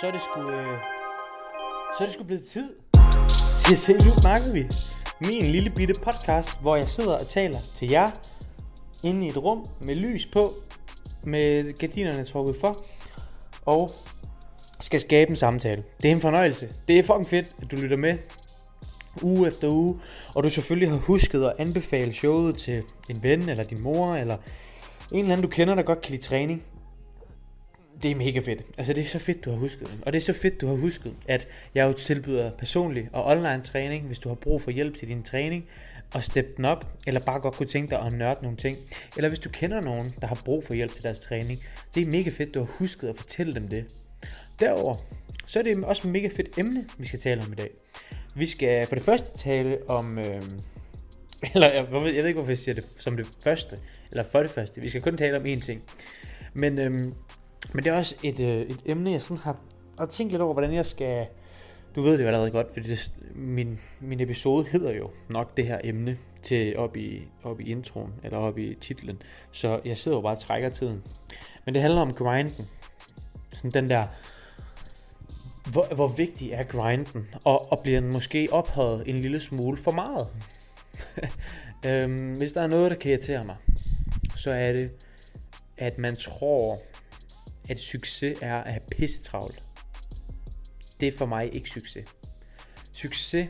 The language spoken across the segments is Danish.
så er det sgu, øh, så er det sgu blevet tid til at se, nu snakker vi. Min lille bitte podcast, hvor jeg sidder og taler til jer, inde i et rum med lys på, med gardinerne trukket for, og skal skabe en samtale. Det er en fornøjelse. Det er fucking fedt, at du lytter med uge efter uge, og du selvfølgelig har husket at anbefale showet til en ven, eller din mor, eller en eller anden, du kender, der godt kan lide træning. Det er mega fedt. Altså, det er så fedt, du har husket det. Og det er så fedt, du har husket, at jeg jo tilbyder personlig og online træning, hvis du har brug for hjælp til din træning, og steppe den op, eller bare godt kunne tænke dig at nørde nogle ting. Eller hvis du kender nogen, der har brug for hjælp til deres træning. Det er mega fedt, du har husket at fortælle dem det. Derover så er det også et mega fedt emne, vi skal tale om i dag. Vi skal for det første tale om... Øh, eller jeg, jeg ved ikke, hvorfor jeg siger det som det første, eller for det første. Vi skal kun tale om én ting. Men, øh, men det er også et, øh, et emne, jeg sådan har, har tænkt lidt over, hvordan jeg skal... Du ved det jo allerede godt, fordi det, min, min episode hedder jo nok det her emne til op i, op i introen, eller op i titlen. Så jeg sidder jo bare og trækker tiden. Men det handler om grinden. Sådan den der hvor, hvor vigtig er grinden, og, og bliver den måske ophøjet en lille smule for meget? øhm, hvis der er noget, der kan irritere mig, så er det, at man tror, at succes er at have pisse travlt. Det er for mig ikke succes. Succes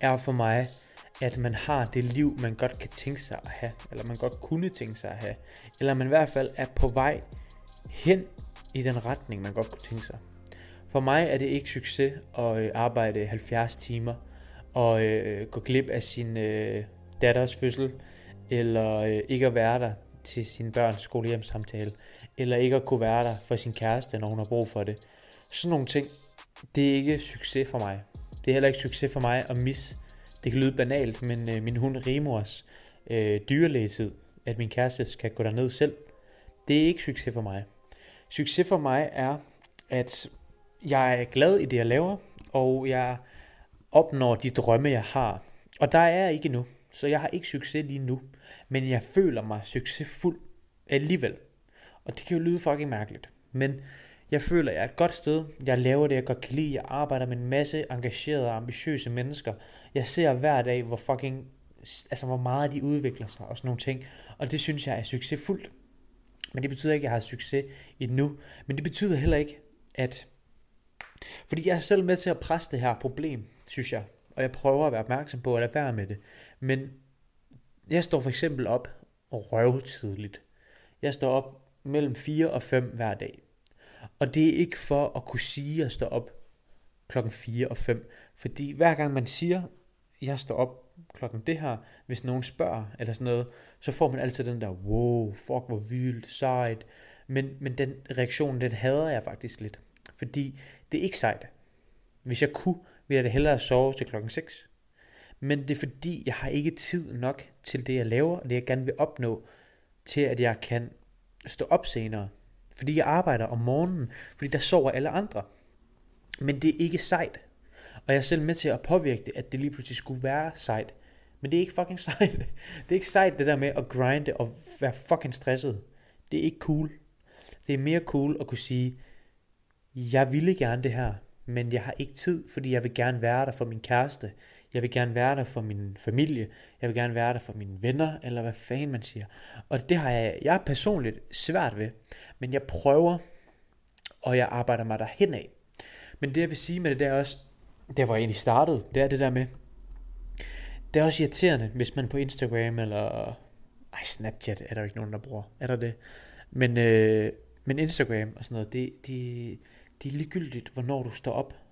er for mig, at man har det liv, man godt kan tænke sig at have, eller man godt kunne tænke sig at have, eller man i hvert fald er på vej hen i den retning, man godt kunne tænke sig. For mig er det ikke succes at øh, arbejde 70 timer og øh, gå glip af sin øh, datters fødsel, eller øh, ikke at være der til sin børns skolehjemssamtale, eller ikke at kunne være der for sin kæreste, når hun har brug for det. Sådan nogle ting, det er ikke succes for mig. Det er heller ikke succes for mig at misse. Det kan lyde banalt, men øh, min hund Rimors øh, dyrlægetid, at min kæreste skal gå derned selv, det er ikke succes for mig. Succes for mig er, at jeg er glad i det, jeg laver, og jeg opnår de drømme, jeg har. Og der er jeg ikke nu, så jeg har ikke succes lige nu. Men jeg føler mig succesfuld alligevel. Og det kan jo lyde fucking mærkeligt. Men jeg føler, at jeg er et godt sted. Jeg laver det, jeg godt kan lide. Jeg arbejder med en masse engagerede og ambitiøse mennesker. Jeg ser hver dag, hvor fucking altså hvor meget de udvikler sig og sådan nogle ting. Og det synes jeg er succesfuldt. Men det betyder ikke, at jeg har succes endnu. Men det betyder heller ikke, at fordi jeg er selv med til at presse det her problem, synes jeg. Og jeg prøver at være opmærksom på at lade være med det. Men jeg står for eksempel op røvtidligt. Jeg står op mellem 4 og 5 hver dag. Og det er ikke for at kunne sige at stå op klokken 4 og 5. Fordi hver gang man siger, jeg står op klokken det her, hvis nogen spørger eller sådan noget, så får man altid den der, wow, fuck hvor vildt, sejt. Men, men den reaktion, den hader jeg faktisk lidt. Fordi det er ikke sejt. Hvis jeg kunne, ville jeg da hellere sove til klokken 6. Men det er fordi, jeg har ikke tid nok til det, jeg laver, og det, jeg gerne vil opnå, til at jeg kan stå op senere. Fordi jeg arbejder om morgenen, fordi der sover alle andre. Men det er ikke sejt. Og jeg er selv med til at påvirke det, at det lige pludselig skulle være sejt. Men det er ikke fucking sejt. Det er ikke sejt det der med at grinde og være fucking stresset. Det er ikke cool. Det er mere cool at kunne sige, jeg ville gerne det her, men jeg har ikke tid, fordi jeg vil gerne være der for min kæreste. Jeg vil gerne være der for min familie. Jeg vil gerne være der for mine venner, eller hvad fanden man siger. Og det har jeg, jeg er personligt svært ved, men jeg prøver, og jeg arbejder mig derhen af. Men det jeg vil sige med det, der også, der hvor jeg egentlig startede, det er det der med, det er også irriterende, hvis man på Instagram eller, ej Snapchat er der ikke nogen, der bruger, er der det? Men, øh, men Instagram og sådan noget, det, de, det er ligegyldigt, hvornår du står op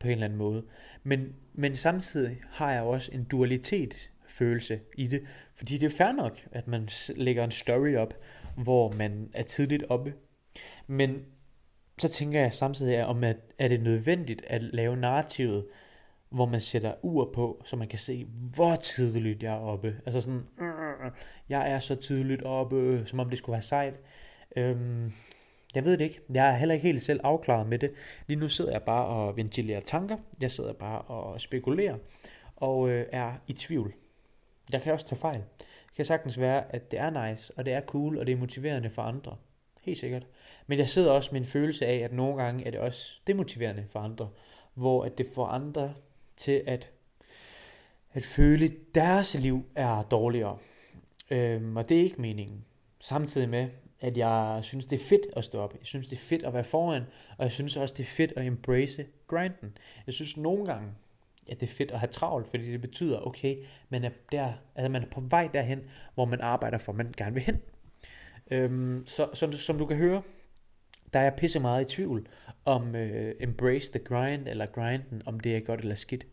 på en eller anden måde. Men, men samtidig har jeg også en dualitet følelse i det, fordi det er fair nok, at man lægger en story op, hvor man er tidligt oppe. Men så tænker jeg samtidig om, at er det nødvendigt at lave narrativet, hvor man sætter ur på, så man kan se, hvor tidligt jeg er oppe. Altså sådan, jeg er så tidligt oppe, som om det skulle være sejt. Øhm, jeg ved det ikke. Jeg er heller ikke helt selv afklaret med det. Lige nu sidder jeg bare og ventilerer tanker. Jeg sidder bare og spekulerer og øh, er i tvivl. Jeg kan også tage fejl. Det kan sagtens være, at det er nice, og det er cool, og det er motiverende for andre. Helt sikkert. Men jeg sidder også med en følelse af, at nogle gange er det også demotiverende for andre, hvor at det får andre til at, at føle, at deres liv er dårligere. Øhm, og det er ikke meningen. Samtidig med, at jeg synes, det er fedt at stå op. Jeg synes, det er fedt at være foran, og jeg synes også, det er fedt at embrace grinden. Jeg synes nogle gange, at det er fedt at have travlt, fordi det betyder, okay, man er, der, altså man er på vej derhen, hvor man arbejder for, man gerne vil hen. Øhm, så, så som du kan høre, der er jeg pisse meget i tvivl om øh, embrace the grind, eller grinden, om det er godt eller skidt.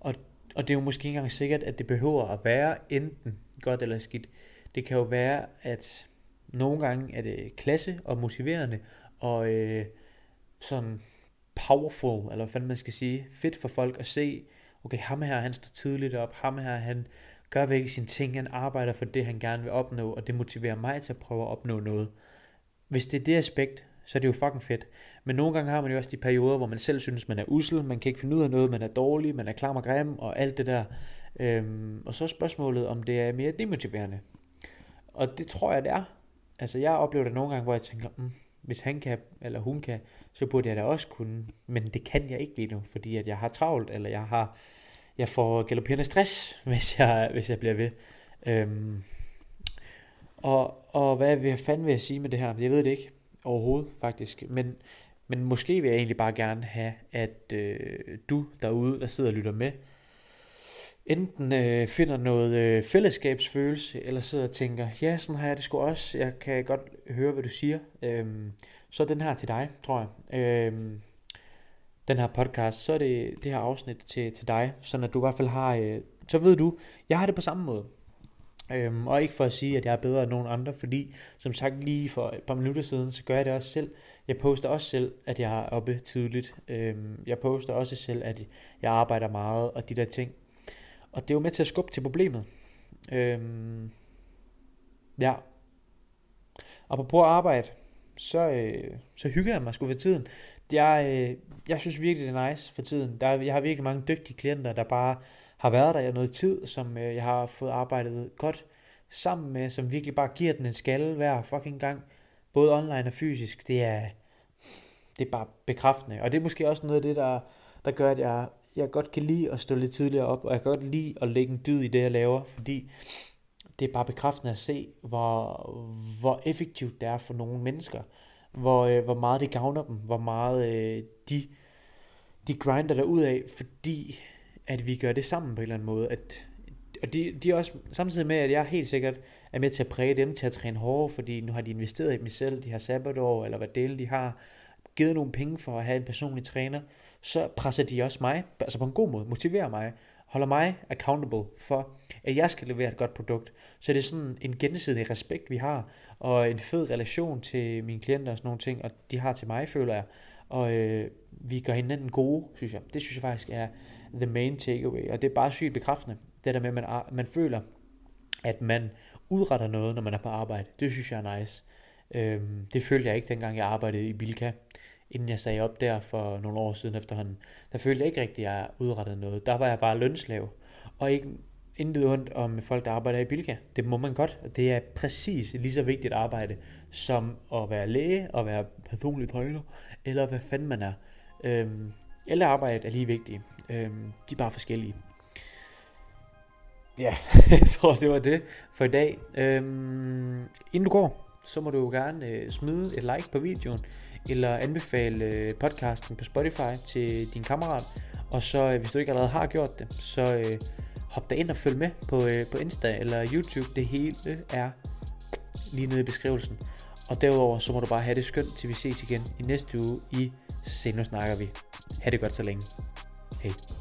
Og, og det er jo måske ikke engang sikkert, at det behøver at være enten godt eller skidt. Det kan jo være, at nogle gange er det klasse og motiverende, og øh, sådan powerful, eller hvad man skal sige, fedt for folk at se, okay, ham her, han står tidligt op, ham her, han gør væk sine ting, han arbejder for det, han gerne vil opnå, og det motiverer mig til at prøve at opnå noget. Hvis det er det aspekt, så er det jo fucking fedt. Men nogle gange har man jo også de perioder, hvor man selv synes, man er usel, man kan ikke finde ud af noget, man er dårlig, man er klam og grim, og alt det der. Øhm, og så er spørgsmålet, om det er mere demotiverende. Og det tror jeg, det er. Altså jeg oplever det nogle gange, hvor jeg tænker, mm, hvis han kan, eller hun kan, så burde jeg da også kunne. Men det kan jeg ikke lige nu, fordi at jeg har travlt, eller jeg har jeg får galopperende stress, hvis jeg, hvis jeg bliver ved. Øhm, og, og hvad vil jeg fanden vil jeg sige med det her? Jeg ved det ikke overhovedet, faktisk. Men, men måske vil jeg egentlig bare gerne have, at øh, du derude, der sidder og lytter med, enten øh, finder noget øh, fællesskabsfølelse, eller sidder og tænker, ja, sådan har jeg det sgu også, jeg kan godt høre, hvad du siger. Øhm, så den her til dig, tror jeg. Øhm, den her podcast, så er det det her afsnit til, til dig, så at du i hvert fald har, øh, så ved du, jeg har det på samme måde. Øhm, og ikke for at sige, at jeg er bedre end nogen andre, fordi som sagt lige for et par minutter siden, så gør jeg det også selv. Jeg poster også selv, at jeg er oppe tidligt. Øhm, jeg poster også selv, at jeg arbejder meget og de der ting. Og det er jo med til at skubbe til problemet. Øhm, ja. Og på at arbejde, så, øh, så hygger jeg mig sgu for tiden. Jeg, øh, jeg synes virkelig, det er nice for tiden. Der, jeg har virkelig mange dygtige klienter, der bare har været der i noget tid, som øh, jeg har fået arbejdet godt sammen med, som virkelig bare giver den en skalle hver fucking gang, både online og fysisk. Det er, det er bare bekræftende. Og det er måske også noget af det, der, der gør, at jeg, jeg godt kan lide at stå lidt tidligere op, og jeg kan godt lide at lægge en dyd i det, jeg laver, fordi det er bare bekræftende at se, hvor, hvor effektivt det er for nogle mennesker. Hvor, øh, hvor meget det gavner dem, hvor meget øh, de, de grinder der ud af, fordi at vi gør det sammen på en eller anden måde. At, og de, de er også samtidig med, at jeg helt sikkert er med til at præge dem til at træne hårdere, fordi nu har de investeret i dem selv, de har sabbatår, eller hvad del de har, givet nogle penge for at have en personlig træner, så presser de også mig, altså på en god måde, motiverer mig, holder mig accountable for, at jeg skal levere et godt produkt. Så det er sådan en gensidig respekt, vi har, og en fed relation til mine klienter og sådan nogle ting, og de har til mig, føler jeg. Og øh, vi gør hinanden gode, synes jeg. Det synes jeg faktisk er the main takeaway, og det er bare sygt bekræftende. Det der med, at man, man føler, at man udretter noget, når man er på arbejde. Det synes jeg er nice. Øhm, det følte jeg ikke, dengang jeg arbejdede i Bilka inden jeg sagde op der for nogle år siden efterhånden, der følte jeg ikke rigtig, at jeg udrettede noget. Der var jeg bare lønslav. Og ikke intet ondt om folk, der arbejder i Bilka. Det må man godt. Det er præcis lige så vigtigt arbejde, som at være læge og være personlig træner, eller hvad fanden man er. Øhm, alle arbejde er lige vigtige. Øhm, de er bare forskellige. Ja, jeg tror, det var det for i dag. Øhm, inden du går, så må du jo gerne øh, smide et like på videoen eller anbefale øh, podcasten på Spotify til din kammerat. Og så, øh, hvis du ikke allerede har gjort det, så øh, hop da ind og følg med på, øh, på Insta eller YouTube. Det hele er lige nede i beskrivelsen. Og derudover, så må du bare have det skønt, til vi ses igen i næste uge i Senere snakker vi. Ha' det godt så længe. Hej.